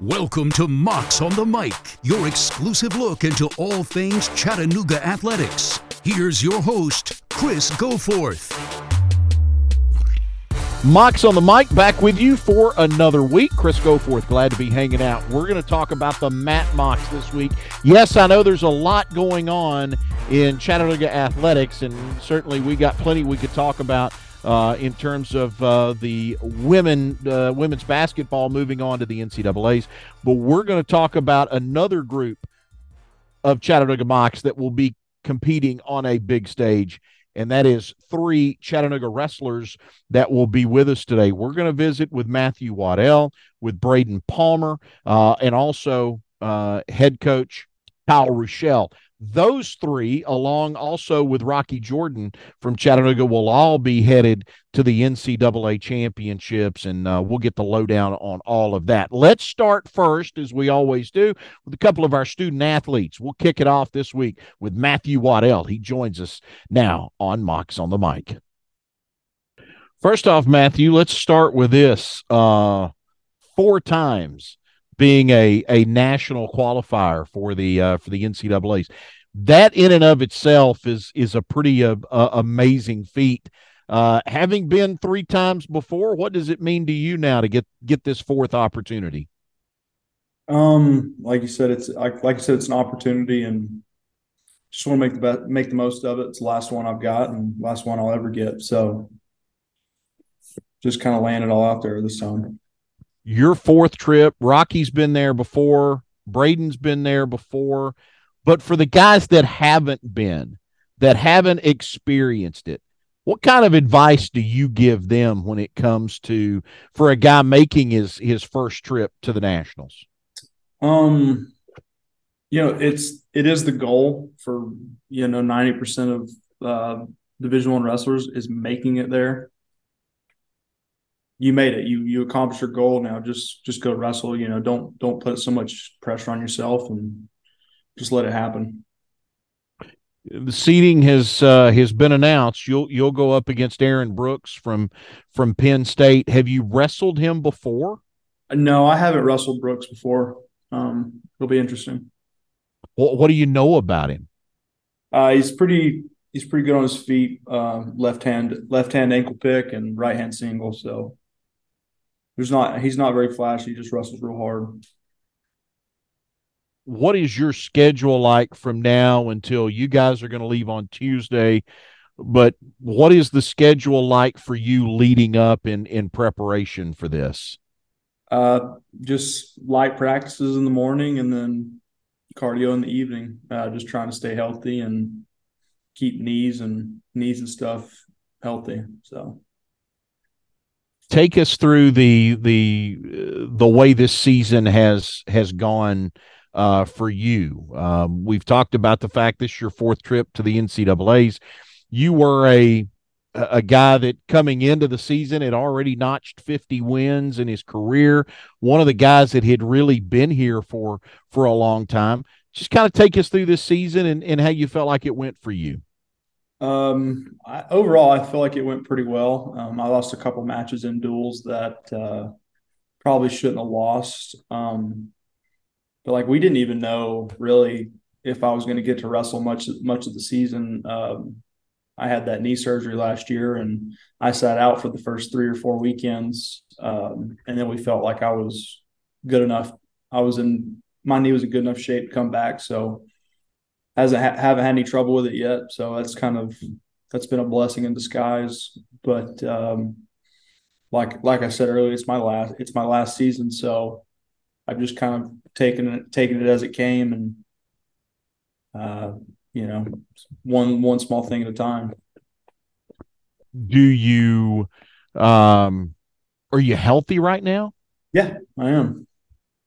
Welcome to Mocs on the Mic, your exclusive look into all things Chattanooga athletics. Here's your host, Chris Goforth. Mocs on the mic back with you for another week. Chris Goforth, glad to be hanging out. We're going to talk about the Mat Mocs this week. Yes, I know there's a lot going on in Chattanooga athletics, and certainly we got plenty we could talk about uh, in terms of uh, the women uh, women's basketball moving on to the NCAA's. But we're going to talk about another group of Chattanooga Mocs that will be competing on a big stage and that is three Chattanooga wrestlers that will be with us today. We're going to visit with Matthew Waddell, with Brayden Palmer, uh, and also uh, head coach Kyle Ruschell. Those three, along also with Rocky Jordan from Chattanooga, will all be headed to the NCAA championships, and uh, we'll get the lowdown on all of that. Let's start first, as we always do, with a couple of our student athletes. We'll kick it off this week with Matthew Waddell. He joins us now on Mocs on the Mic. First off, Matthew, let's start with this. Uh, four times being a a national qualifier for the uh, for the NCAA's. That in and of itself is is a pretty uh, uh, amazing feat. Uh, having been three times before, what does it mean to you now to get get this fourth opportunity? Um, like you said, it's like like I said, it's an opportunity, and just want to make the best, make the most of it. It's the last one I've got, and last one I'll ever get. So, just kind of laying it all out there this time your fourth trip. Rocky's been there before. Brayden's been there before. But for the guys that haven't been, that haven't experienced it, what kind of advice do you give them when it comes to for a guy making his his first trip to the nationals? Um, you know, it's it is the goal for you know ninety percent of uh, Division One wrestlers is making it there you made it. You you accomplished your goal. Now just just go wrestle. You know, don't don't put so much pressure on yourself and just let it happen. The seating has uh, has been announced. You'll you'll go up against Aaron Brooks from from Penn State. Have you wrestled him before? No, I haven't wrestled Brooks before. Um, it'll be interesting. What What do you know about him? Uh, he's pretty he's pretty good on his feet. Uh, left hand left hand ankle pick and right hand single. So there's not he's not very flashy. He just wrestles real hard. What is your schedule like from now until you guys are going to leave on Tuesday? But what is the schedule like for you leading up in in preparation for this? Uh, just light practices in the morning and then cardio in the evening. Uh, just trying to stay healthy and keep knees and knees and stuff healthy. So take us through the the the way this season has has gone uh, for you. Um, we've talked about the fact this is your fourth trip to the NCAA's. You were a a guy that coming into the season had already notched 50 wins in his career. One of the guys that had really been here for for a long time. Just kind of take us through this season and, and how you felt like it went for you. Um, I, overall, I feel like it went pretty well. Um, I lost a couple matches in duels that uh, probably shouldn't have lost. Um, but like we didn't even know really if I was going to get to wrestle much much of the season. Um, I had that knee surgery last year, and I sat out for the first three or four weekends, um, and then we felt like I was good enough. I was in my knee was in good enough shape to come back, so hasn't ha- haven't had any trouble with it yet. So that's kind of that's been a blessing in disguise. But um, like like I said earlier, it's my last it's my last season, so I've just kind of taken it taken it as it came, and uh, you know, one one small thing at a time. Do you um are you healthy right now? Yeah, I am.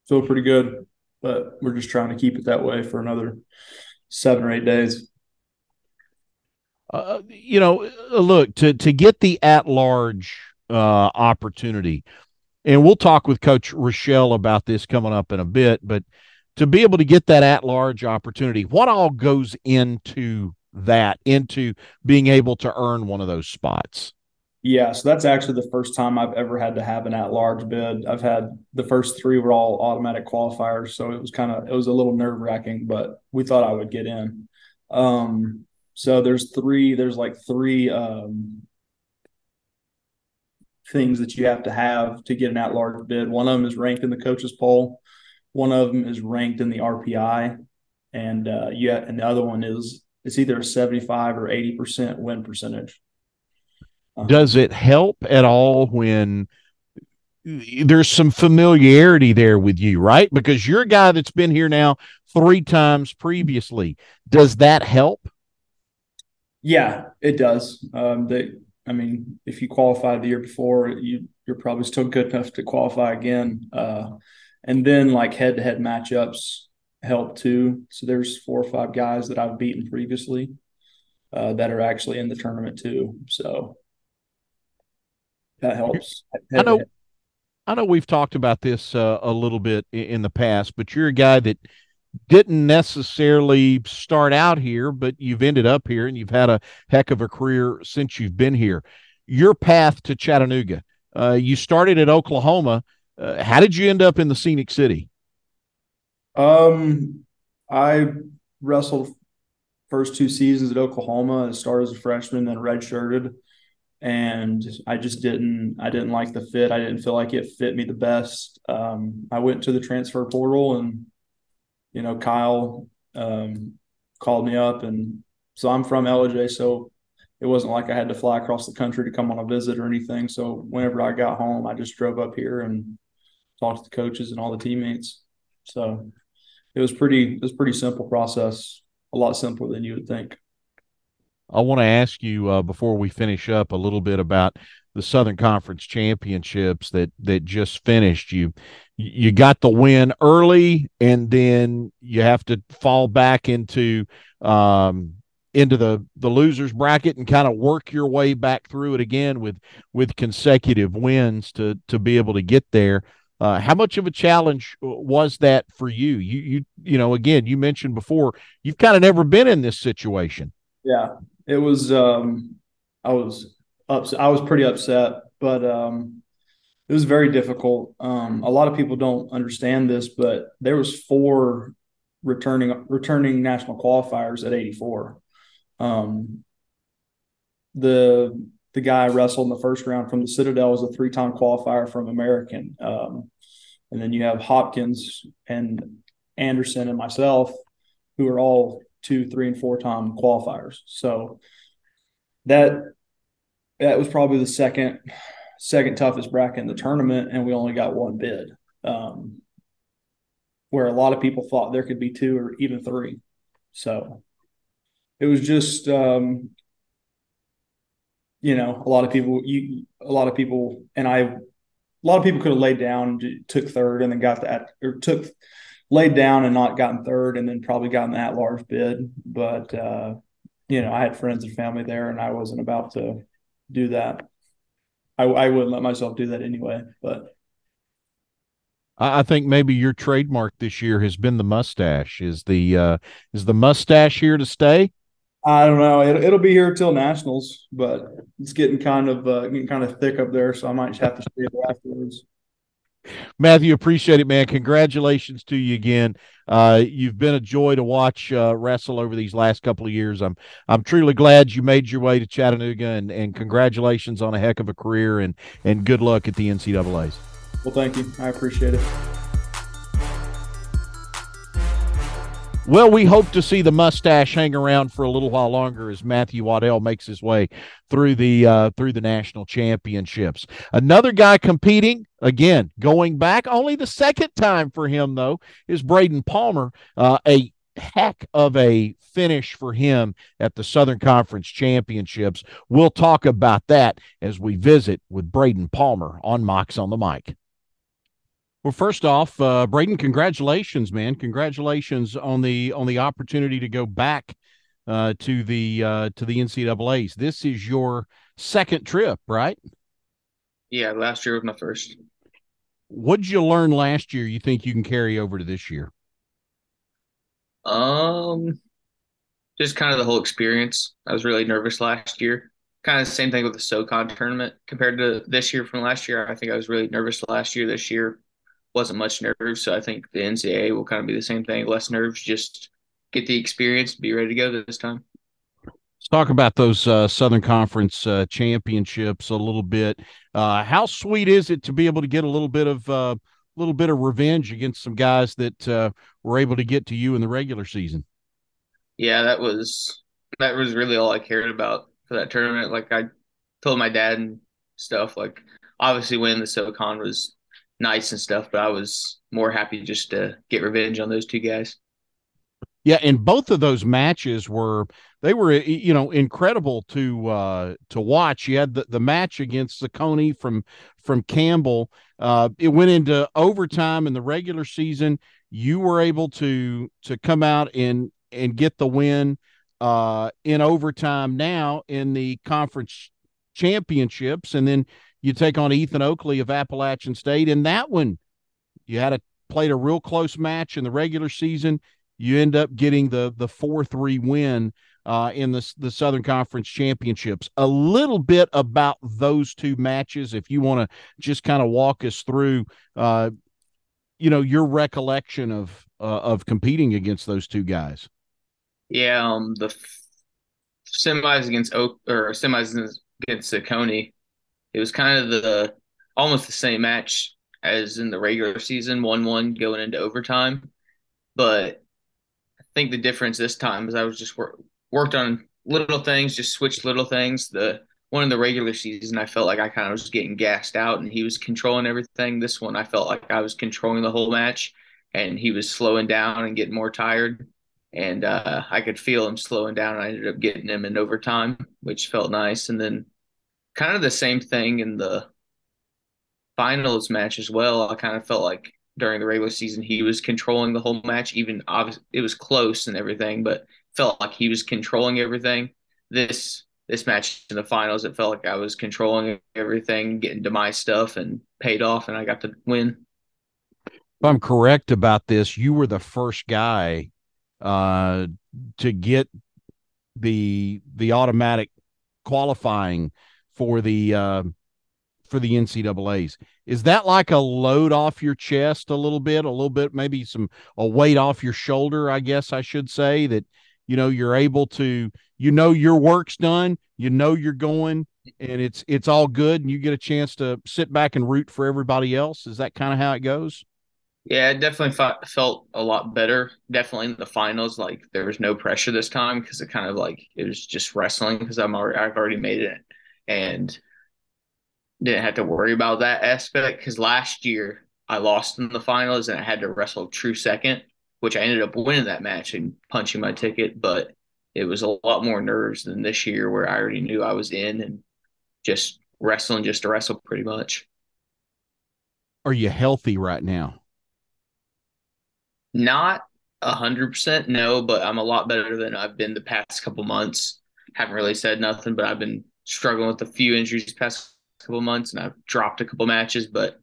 Feel pretty good, but we're just trying to keep it that way for another seven or eight days. Uh, you know, uh, look to to get the at large uh, opportunity, and we'll talk with Coach Ruschell about this coming up in a bit. But to be able to get that at large opportunity, what all goes into that, into being able to earn one of those spots? Yeah, so that's actually the first time I've ever had to have an at-large bid. I've had the first three were all automatic qualifiers, so it was kind of it was a little nerve-wracking, but we thought I would get in. Um, so there's three, there's like three um, things that you have to have to get an at-large bid. One of them is ranked in the coaches poll. One of them is ranked in the RPI, and uh, yeah, and the other one is it's either a 75 or 80 percent win percentage. Uh-huh. Does it help at all when there's some familiarity there with you, right? Because you're a guy that's been here now three times previously. Does that help? Yeah, it does. Um, they, I mean, if you qualified the year before, you you're probably still good enough to qualify again. Uh, and then like head to head matchups help too. So there's four or five guys that I've beaten previously uh, that are actually in the tournament too. So that helps. I know. I know we've talked about this uh, a little bit in the past, but you're a guy that didn't necessarily start out here, but you've ended up here and you've had a heck of a career since you've been here. Your path to Chattanooga, uh, you started at Oklahoma. Uh, how did you end up in the Scenic City? Um, I wrestled first two seasons at Oklahoma. I started as a freshman, then redshirted and I just didn't I didn't like the fit. I didn't feel like it fit me the best. Um, I went to the transfer portal and you know Kyle um, called me up and so I'm from LJ so it wasn't like I had to fly across the country to come on a visit or anything. So whenever I got home, I just drove up here and talked to the coaches and all the teammates. So it was pretty it was pretty simple process, a lot simpler than you would think. I want to ask you uh, before we finish up a little bit about the Southern Conference Championships that that just finished. You you got the win early, and then you have to fall back into um, into the the losers bracket and kind of work your way back through it again with with consecutive wins to to be able to get there. Uh, how much of a challenge was that for you? You you you know again you mentioned before you've kind of never been in this situation. Yeah, it was um, I was. I was pretty upset, but um, it was very difficult. Um, a lot of people don't understand this, but there was four returning returning national qualifiers at 84. Um, the the guy wrestled in the first round from the Citadel was a three time qualifier from American. Um, and then you have Hopkins and Anderson and myself, who are all two, three, and four time qualifiers. So that that was probably the second second toughest bracket in the tournament, and we only got one bid. Um, where a lot of people thought there could be two or even three. So it was just um, you know, a lot of people you a lot of people and I a lot of people could have laid down, took third, and then got that or took laid down and not gotten third, and then probably gotten that large bid. But uh, you know, I had friends and family there, and I wasn't about to do that. I, I wouldn't let myself do that anyway. But I think maybe your trademark this year has been the mustache. Is the uh, is the mustache here to stay? I don't know. It, will be here till nationals, but it's getting kind of uh, getting kind of thick up there, so I might have to there afterwards. Matthew, appreciate it, man. Congratulations to you again. Uh, you've been a joy to watch uh, wrestle over these last couple of years. I'm I'm truly glad you made your way to Chattanooga, and, and congratulations on a heck of a career, and and good luck at the NCAA's. Well, thank you. I appreciate it. Well, we hope to see the mustache hang around for a little while longer as Matthew Waddell makes his way through the uh, through the national championships. Another guy competing again, going back only the second time for him though is Brayden Palmer. Uh, a heck of a finish for him at the Southern Conference Championships. We'll talk about that as we visit with Brayden Palmer on Mocs on the Mic. Well, first off, uh, Brayden, congratulations, man! Congratulations on the on the opportunity to go back uh, to the uh, to the NCAA's. This is your second trip, right? Yeah, last year was my first. What did you learn last year? You think you can carry over to this year? Um, just kind of the whole experience. I was really nervous last year, kind of the same thing with the SoCon tournament compared to this year from last year. I think I was really nervous last year. This year wasn't much nerves, so I think the NCAA will kind of be the same thing. Less nerves, just get the experience, be ready to go this time. Let's talk about those uh, Southern Conference uh, championships a little bit. Uh, how sweet is it to be able to get a little bit of a uh, little bit of revenge against some guys that uh, were able to get to you in the regular season? Yeah, that was that was really all I cared about for that tournament. Like I told my dad and stuff. Like obviously winning the SoCon was nice and stuff, but I was more happy just to get revenge on those two guys. Yeah, and both of those matches were they were you know incredible to uh to watch. You had the, the match against Zaccone from from Campbell. Uh it went into overtime in the regular season. You were able to to come out and and get the win uh in overtime now in the conference championships and then you take on Ethan Oakley of Appalachian State in that one you had a played a real close match in the regular season you end up getting the the four three win uh, in the the Southern Conference Championships. A little bit about those two matches, if you want to just kind of walk us through, uh, you know, your recollection of uh, of competing against those two guys. Yeah, um, the f- semis against Oak or semis against Zaccone, it was kind of the almost the same match as in the regular season, one one going into overtime, but I think the difference this time is I was just wor- worked on little things, just switched little things. The one in the regular season, I felt like I kind of was getting gassed out, and he was controlling everything. This one, I felt like I was controlling the whole match, and he was slowing down and getting more tired. And uh, I could feel him slowing down. I ended up getting him in overtime, which felt nice. And then, kind of the same thing in the finals match as well. I kind of felt like during the regular season he was controlling the whole match. Even obviously it was close and everything, but felt like he was controlling everything. This this match in the finals, it felt like I was controlling everything, getting to my stuff, and paid off, and I got to win. If I'm correct about this, you were the first guy uh, to get the the automatic qualifying for the uh, for the NCAA's. Is that like a load off your chest a little bit, a little bit, maybe some a weight off your shoulder? I guess I should say that you know you're able to, you know, your work's done, you know, you're going, and it's it's all good, and you get a chance to sit back and root for everybody else. Is that kind of how it goes? Yeah, it definitely felt, felt a lot better. Definitely in the finals, like there was no pressure this time because it kind of like it was just wrestling because I'm already I've already made it, and didn't have to worry about that aspect because last year I lost in the finals and I had to wrestle true second, which I ended up winning that match and punching my ticket. But it was a lot more nerves than this year where I already knew I was in and just wrestling just to wrestle pretty much. Are you healthy right now? Not a hundred percent, no, but I'm a lot better than I've been the past couple months. Haven't really said nothing, but I've been struggling with a few injuries past couple months, and I've dropped a couple matches. But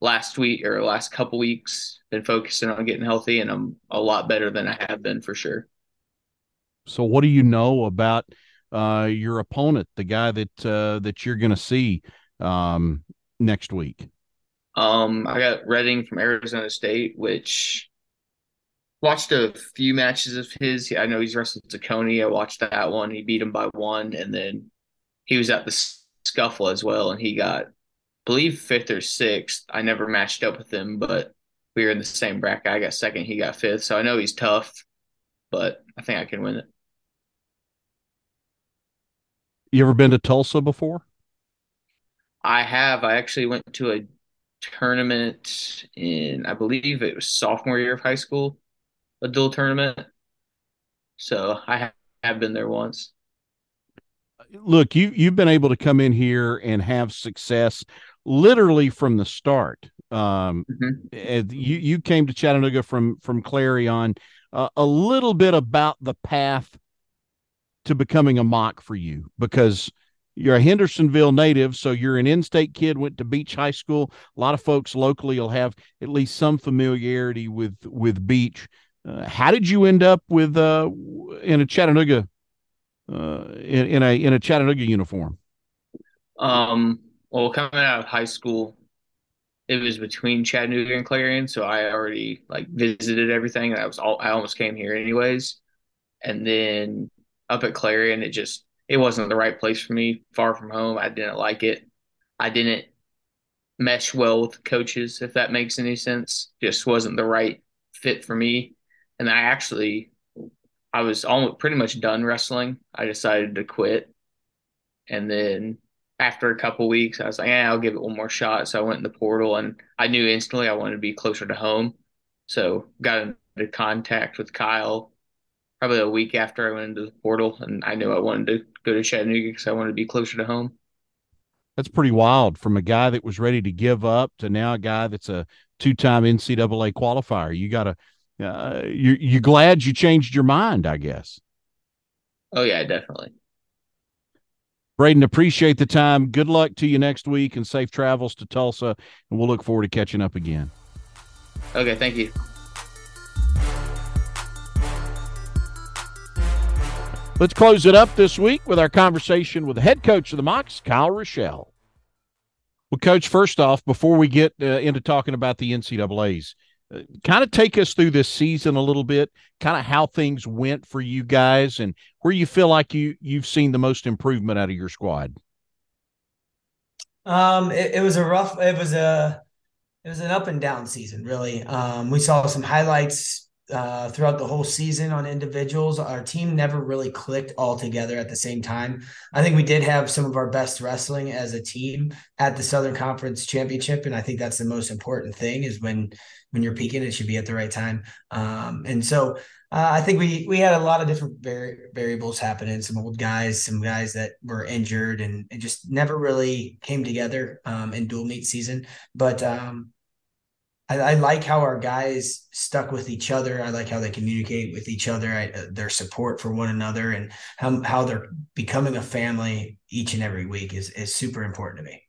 last week or last couple weeks, been focusing on getting healthy, and I'm a lot better than I have been for sure. So, what do you know about uh, your opponent, the guy that uh, that you're going to see um, next week? Um, I got Redding from Arizona State, which watched a few matches of his. I know he's wrestled Zaccone. I watched that one. He beat him by one, and then he was at the scuffle as well, and he got, I believe, fifth or sixth. I never matched up with him, but we were in the same bracket. I got second, he got fifth, so I know he's tough, but I think I can win it. You ever been to Tulsa before? I have. I actually went to a tournament in, I believe it was sophomore year of high school, a dual tournament. So I have been there once look, you you've been able to come in here and have success literally from the start. Um, mm-hmm. you you came to Chattanooga from from Clarion. Uh, a little bit about the path to becoming a mock for you because you're a Hendersonville native, so you're an in-state kid. Went to Beech High School. A lot of folks locally will have at least some familiarity with with Beech. Uh, how did you end up with uh, in a Chattanooga uh, in, in a in a Chattanooga uniform? Um, well, coming out of high school, it was between Chattanooga and Clarion, so I already like visited everything. I was all I almost came here anyways, and then up at Clarion, it just it wasn't the right place for me. Far from home, I didn't like it. I didn't mesh well with coaches, if that makes any sense. Just wasn't the right fit for me. And I actually, I was almost pretty much done wrestling. I decided to quit, and then after a couple weeks, I was like, yeah, I'll give it one more shot. So I went in the portal and I knew instantly I wanted to be closer to home. So got into contact with Kyle probably a week after I went into the portal and I knew I wanted to go to Chattanooga because I wanted to be closer to home. That's pretty wild from a guy that was ready to give up to now a guy that's a two time NCAA qualifier. You got to, uh, you you glad you changed your mind, I guess. Oh, yeah, definitely. Brayden, appreciate the time. Good luck to you next week and safe travels to Tulsa. And we'll look forward to catching up again. Okay, thank you. Let's close it up this week with our conversation with the head coach of the Mocs, Kyle Ruschell. Well, Coach, first off, before we get uh, into talking about the NCAAs, kind of take us through this season a little bit, kind of how things went for you guys and where you feel like you you've seen the most improvement out of your squad. Um, it, it was a rough, it was a, it was an up and down season, really. Um, we saw some highlights uh, throughout the whole season on individuals. Our team never really clicked all together at the same time. I think we did have some of our best wrestling as a team at the Southern Conference Championship, and I think that's the most important thing is when when you're peaking, it should be at the right time. Um, and so uh, I think we we had a lot of different vari- variables happening. Some old guys, some guys that were injured, and it just never really came together um, in dual meet season. But um, I, I, like how our guys stuck with each other. I like how they communicate with each other. I, uh, their support for one another, and how how they're becoming a family each and every week is is super important to me.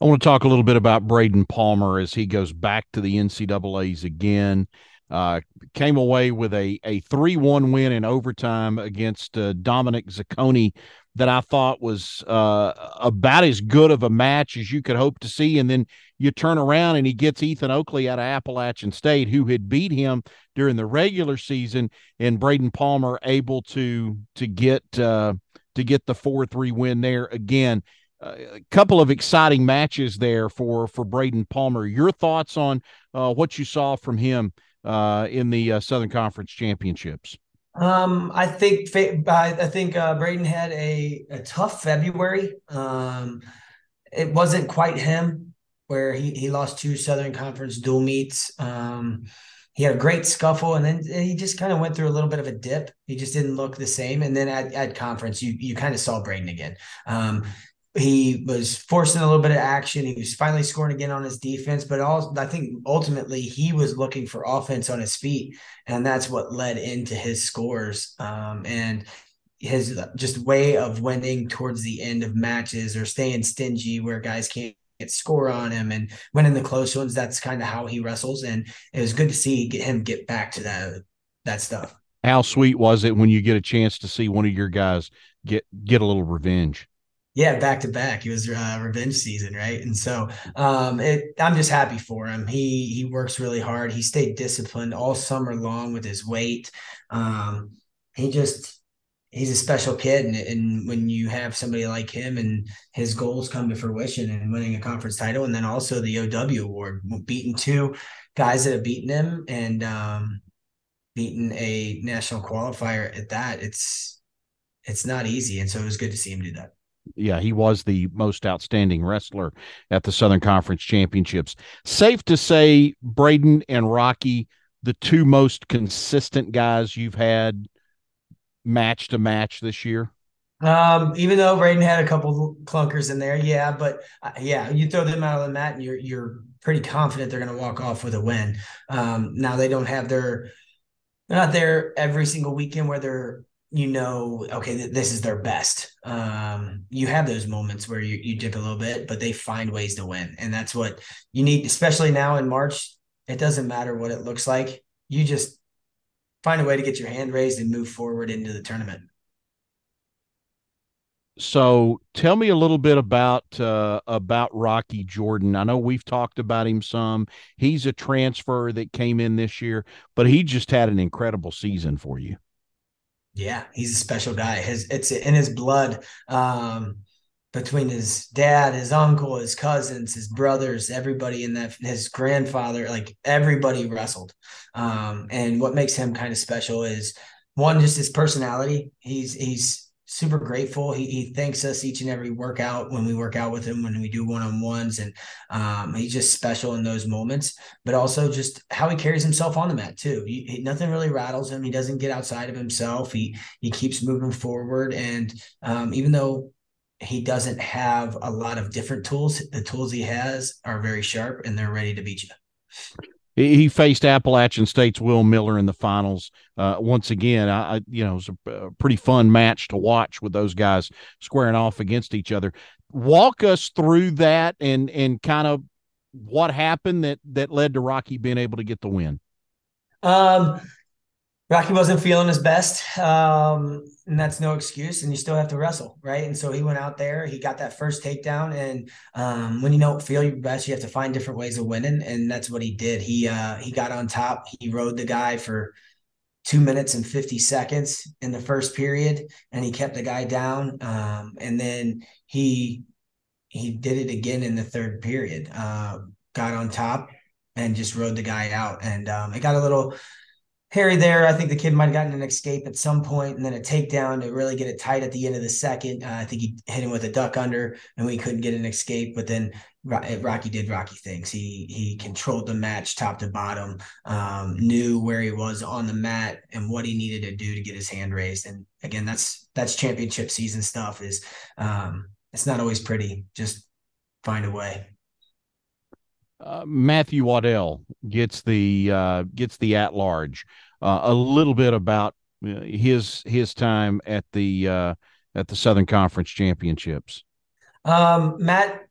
I want to talk a little bit about Brayden Palmer as he goes back to the NCAA's again. Uh, came away with a a three one win in overtime against uh, Dominic Zaccone that I thought was uh, about as good of a match as you could hope to see. And then you turn around and he gets Ethan Oakley out of Appalachian State, who had beat him during the regular season, and Brayden Palmer able to to get uh, to get the four three win there again a couple of exciting matches there for for Brayden Palmer. Your thoughts on uh, what you saw from him uh, in the uh, Southern Conference Championships? Um, I think I think uh, Brayden had a, a tough February. Um, it wasn't quite him where he, he lost two Southern Conference dual meets. Um, he had a great scuffle and then he just kind of went through a little bit of a dip. He just didn't look the same. And then at, at conference, you you kind of saw Brayden again. Um, he was forcing a little bit of action. He was finally scoring again on his defense, but also I think ultimately he was looking for offense on his feet, and that's what led into his scores. Um, and his just way of winning towards the end of matches or staying stingy where guys can't score on him and winning the close ones. That's kind of how he wrestles, and it was good to see him get back to that that stuff. How sweet was it when you get a chance to see one of your guys get get a little revenge? Yeah, back to back. It was uh, revenge season, right? And so um, it, I'm just happy for him. He he works really hard. He stayed disciplined all summer long with his weight. Um, he just he's a special kid, and, and when you have somebody like him and his goals come to fruition and winning a conference title, and then also the OW award, beating two guys that have beaten him and um, beaten a national qualifier at that, it's it's not easy, and so it was good to see him do that yeah, he was the most outstanding wrestler at the Southern Conference Championships. Safe to say, Brayden and Rocky, the two most consistent guys you've had match to match this year. Um, even though Brayden had a couple clunkers in there, yeah, but uh, yeah, you throw them out of the mat and you're you're pretty confident they're going to walk off with a win. Um, now they don't have their they're not there every single weekend where they're you know, okay, th- this is their best. Um, you have those moments where you, you dip a little bit, but they find ways to win. And that's what you need, especially now in March. It doesn't matter what it looks like. You just find a way to get your hand raised and move forward into the tournament. So tell me a little bit about uh, about Rocky Jordan. I know we've talked about him some. He's a transfer that came in this year, but he just had an incredible season for you. Yeah, he's a special guy. His it's in his blood. Um, between his dad, his uncle, his cousins, his brothers, everybody in that, his grandfather, like everybody wrestled. Um, and what makes him kind of special is one, just his personality. He's he's super grateful. He, he thanks us each and every workout when we work out with him, when we do one on ones, and um, he's just special in those moments. But also just how he carries himself on the mat too. He, he, nothing really rattles him. He doesn't get outside of himself. He he keeps moving forward, and um, even though he doesn't have a lot of different tools, the tools he has are very sharp, and they're ready to beat you. He faced Appalachian State's Will Miller in the finals. Uh, once again, I, you know, it was a, pretty fun match to watch with those guys squaring off against each other. Walk us through that and and kind of what happened that that led to Rocky being able to get the win. Um, Rocky wasn't feeling his best, um, and that's no excuse. And you still have to wrestle, right? And so he went out there, he got that first takedown, and um, when you don't feel your best, you have to find different ways of winning, and that's what he did. He uh, he got on top, he rode the guy for two minutes and fifty seconds in the first period, and he kept the guy down, um, and then he he did it again in the third period. Uh, got on top and just rode the guy out, and um, it got a little Hairy there, I think the kid might have gotten an escape at some point and then a takedown to really get it tight at the end of the second. Uh, I think he hit him with a duck under and we couldn't get an escape. But then Rocky did Rocky things. He he controlled the match top to bottom, um, knew where he was on the mat and what he needed to do to get his hand raised. And again, that's that's championship season stuff. Is um, it's not always pretty. Just find a way. Uh, Matthew Waddell gets the uh, gets the at large. Uh, a little bit about uh, his his time at the uh, at the Southern Conference Championships. Um, Matt,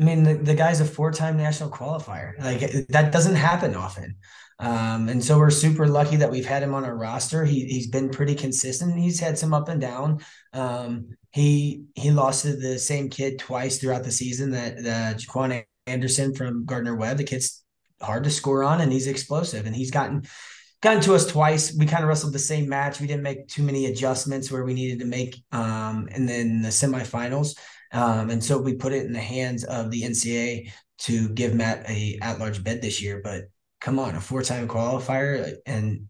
I mean the, the guy's a four time national qualifier. Like that doesn't happen often. Um, and so we're super lucky that we've had him on our roster. He he's been pretty consistent. He's had some up and down. Um, he he lost to the same kid twice throughout the season that uh, Jaquan Anderson from Gardner Webb. The kid's hard to score on, and he's explosive. And he's gotten gotten to us twice. We kind of wrestled the same match. We didn't make too many adjustments where we needed to make, um, and then the semifinals. Um, and so we put it in the hands of the NCA to give Matt a at large bid this year. But come on, a four time qualifier and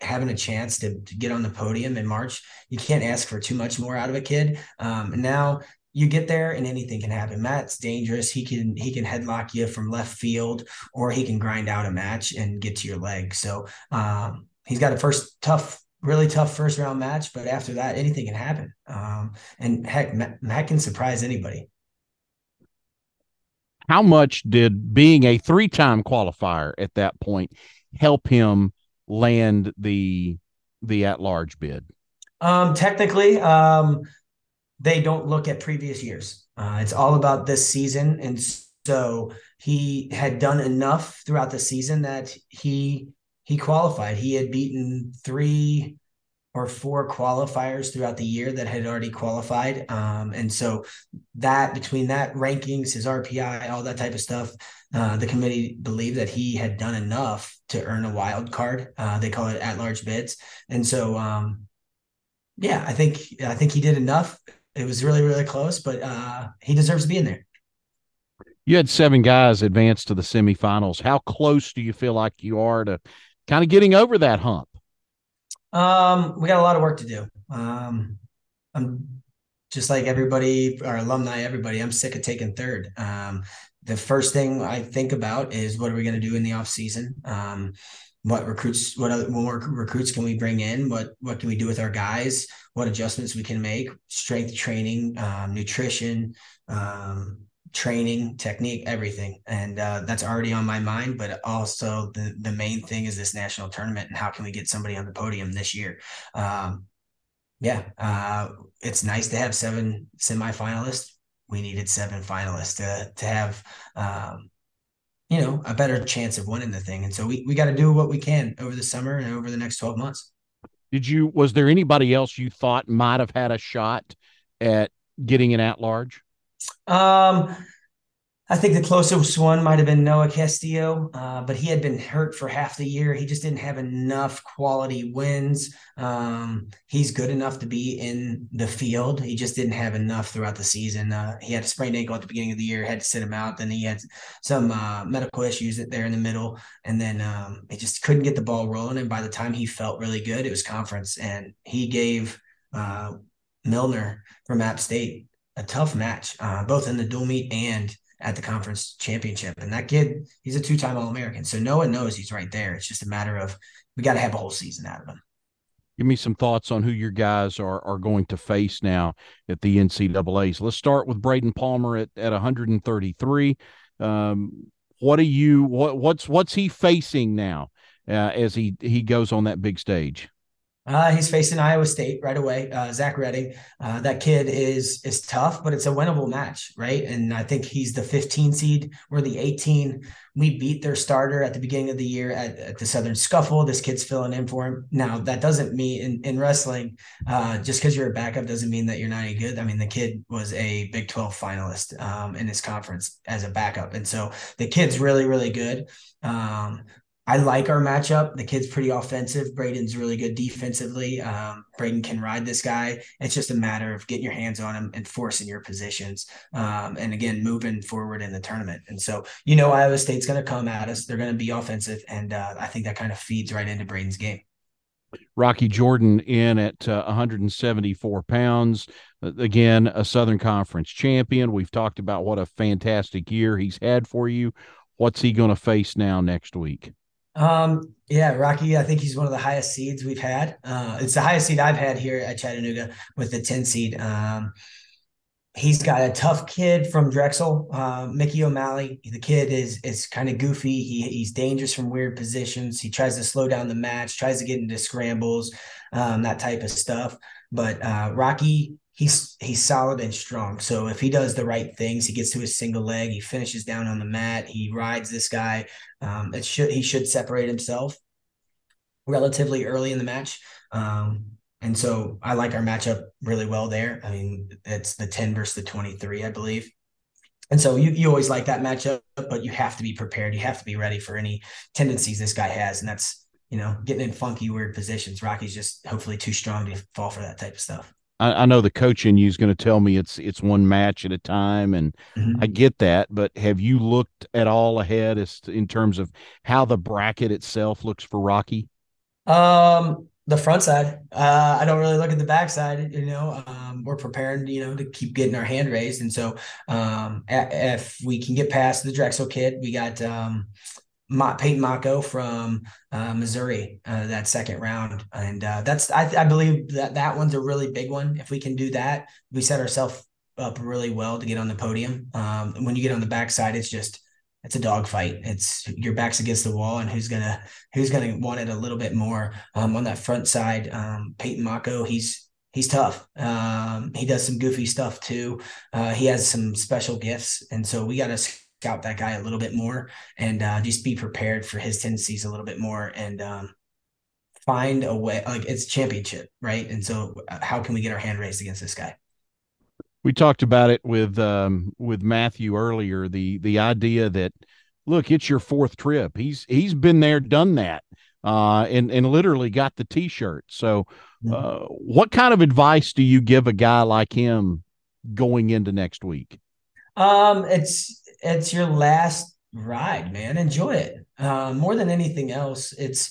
having a chance to, to, get on the podium in March, you can't ask for too much more out of a kid. Um, now you get there and anything can happen. Matt's dangerous. He can he can headlock you from left field, or he can grind out a match and get to your leg. So um, he's got a first tough, really tough first round match, but after that, anything can happen. Um, and heck, Matt, Matt can surprise anybody. How much did being a three time qualifier at that point help him land the the at large bid? Um, technically, um, they don't look at previous years. Uh, it's all about this season. And so he had done enough throughout the season that he he qualified. He had beaten three or four qualifiers throughout the year that had already qualified. Um, and so that between that rankings, his RPI, all that type of stuff, uh, the committee believed that he had done enough to earn a wild card. Uh, they call it at large bids. And so, um, yeah, I think I think he did enough it was really really close, but uh, he deserves to be in there. You had seven guys advance to the semifinals. How close do you feel like you are to kind of getting over that hump? Um, we got a lot of work to do. Um, I'm just like everybody, our alumni, everybody. I'm sick of taking third. Um, the first thing I think about is what are we going to do in the off season? Um, what recruits what other more recruits can we bring in what what can we do with our guys what adjustments we can make strength training um, nutrition um, training technique everything and uh, that's already on my mind but also the the main thing is this national tournament and how can we get somebody on the podium this year um, yeah uh, it's nice to have seven semifinalists we needed seven finalists to to have um, you know, a better chance of winning the thing. And so we, we got to do what we can over the summer and over the next 12 months. Did you, was there anybody else you thought might have had a shot at getting an at large? Um, I think the closest one might have been Noah Castillo, uh, but he had been hurt for half the year. He just didn't have enough quality wins. Um, he's good enough to be in the field. He just didn't have enough throughout the season. Uh, he had a sprained ankle at the beginning of the year, had to sit him out. Then he had some uh, medical issues there in the middle, and then um, he just couldn't get the ball rolling. And by the time he felt really good, it was conference, and he gave uh, Milner from App State a tough match, uh, both in the dual meet and at the conference championship. And that kid, he's a two time All American. So no one knows he's right there. It's just a matter of we got to have a whole season out of him. Give me some thoughts on who your guys are are going to face now at the NCAA's. Let's start with Brayden Palmer at, at 133. Um, what are you what what's what's he facing now uh, as he he goes on that big stage? Uh, he's facing Iowa State right away. Uh, Zach Redding, uh, that kid is is tough, but it's a winnable match, right? And I think he's the 15 seed. We're the 18. We beat their starter at the beginning of the year at, at the Southern Scuffle. This kid's filling in for him. Now that doesn't mean in, in wrestling, uh, just because you're a backup doesn't mean that you're not any good. I mean, the kid was a Big 12 finalist um, in his conference as a backup, and so the kid's really really good. Um, I like our matchup. The kid's pretty offensive. Brayden's really good defensively. Um, Brayden can ride this guy. It's just a matter of getting your hands on him and forcing your positions. Um, and again, moving forward in the tournament. And so, you know, Iowa State's going to come at us. They're going to be offensive. And uh, I think that kind of feeds right into Brayden's game. Rocky Jordan in at uh, 174 pounds. Again, a Southern Conference champion. We've talked about what a fantastic year he's had for you. What's he going to face now next week? Um, yeah, Rocky, I think he's one of the highest seeds we've had. Uh, it's the highest seed I've had here at Chattanooga with the 10 seed. Um, he's got a tough kid from Drexel, uh, Mickey O'Malley. The kid is is kind of goofy. He he's dangerous from weird positions. He tries to slow down the match, tries to get into scrambles, um, that type of stuff. But uh, Rocky he's he's solid and strong. So if he does the right things, he gets to his single leg, he finishes down on the mat, he rides this guy. Um, it should he should separate himself relatively early in the match. Um, and so I like our matchup really well there. I mean, it's the 10 versus the 23, I believe. And so you, you always like that matchup, but you have to be prepared. You have to be ready for any tendencies this guy has. And that's, you know, getting in funky, weird positions. Rocky's just hopefully too strong to fall for that type of stuff. I, I know the coach in you is going to tell me it's it's one match at a time, and mm-hmm. I get that. But have you looked at all ahead as to, in terms of how the bracket itself looks for Rocky? Um, the front side. Uh, I don't really look at the back side. You know, um, we're preparing, you know, to keep getting our hand raised, and so um, if we can get past the Drexel kid, we got um, Ma- Peyton Mocco from uh, Missouri uh, that second round, and uh, that's I, I, believe that that one's a really big one. If we can do that, we set ourselves up really well to get on the podium. Um, when you get on the backside, it's just it's a dogfight. It's your back's against the wall, and who's gonna who's gonna want it a little bit more. Um, on that front side, um, Peyton Mocco, he's he's tough. Um, he does some goofy stuff too. Uh, he has some special gifts, and so we got to scout that guy a little bit more and uh, just be prepared for his tendencies a little bit more and um, find a way. Like it's championship, right? And so, uh, how can we get our hand raised against this guy? We talked about it with um, with Matthew earlier. The the idea that look, it's your fourth trip. He's he's been there, done that, uh, and and literally got the T-shirt. So, mm-hmm. uh, what kind of advice do you give a guy like him going into next week? Um, it's it's your last ride, man. Enjoy it. Uh, more than anything else, it's.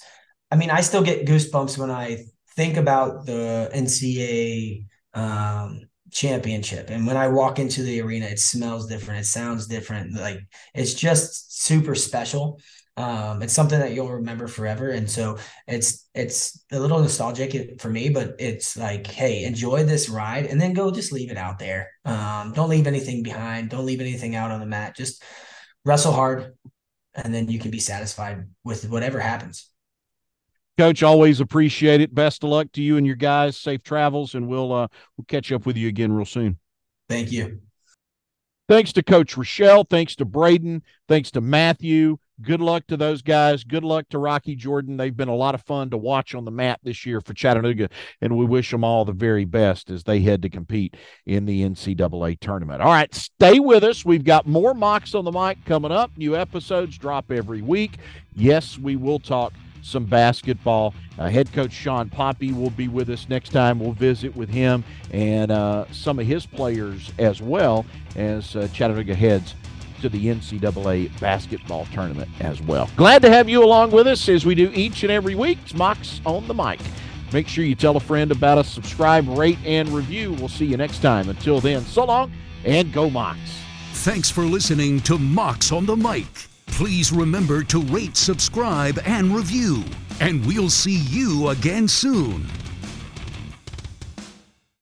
I mean, I still get goosebumps when I think about the NCAA um, championship, and when I walk into the arena, it smells different, it sounds different. Like it's just super special. Um, it's something that you'll remember forever, and so it's it's a little nostalgic for me, but it's like, hey, enjoy this ride, and then go just leave it out there. Um, don't leave anything behind. Don't leave anything out on the mat. Just wrestle hard, and then you can be satisfied with whatever happens. Coach, always appreciate it. Best of luck to you and your guys. Safe travels, and we'll uh, we'll catch up with you again real soon. Thank you. Thanks to Coach Ruschell. Thanks to Brayden. Thanks to Matthew. Good luck to those guys. Good luck to Rocky Jordan. They've been a lot of fun to watch on the mat this year for Chattanooga, and we wish them all the very best as they head to compete in the NCAA tournament. All right, stay with us. We've got more Mocs on the mic coming up. New episodes drop every week. Yes, we will talk some basketball. Uh, head coach Shawn Poppie will be with us next time. We'll visit with him and uh, some of his players as well as uh, Chattanooga heads to the NCAA basketball tournament as well. Glad to have you along with us as we do each and every week. It's Mocs on the mic. Make sure you tell a friend about us, subscribe, rate, and review. We'll see you next time. Until then, so long and go Mocs. Thanks for listening to Mocs on the Mic. Please remember to rate, subscribe, and review. And we'll see you again soon.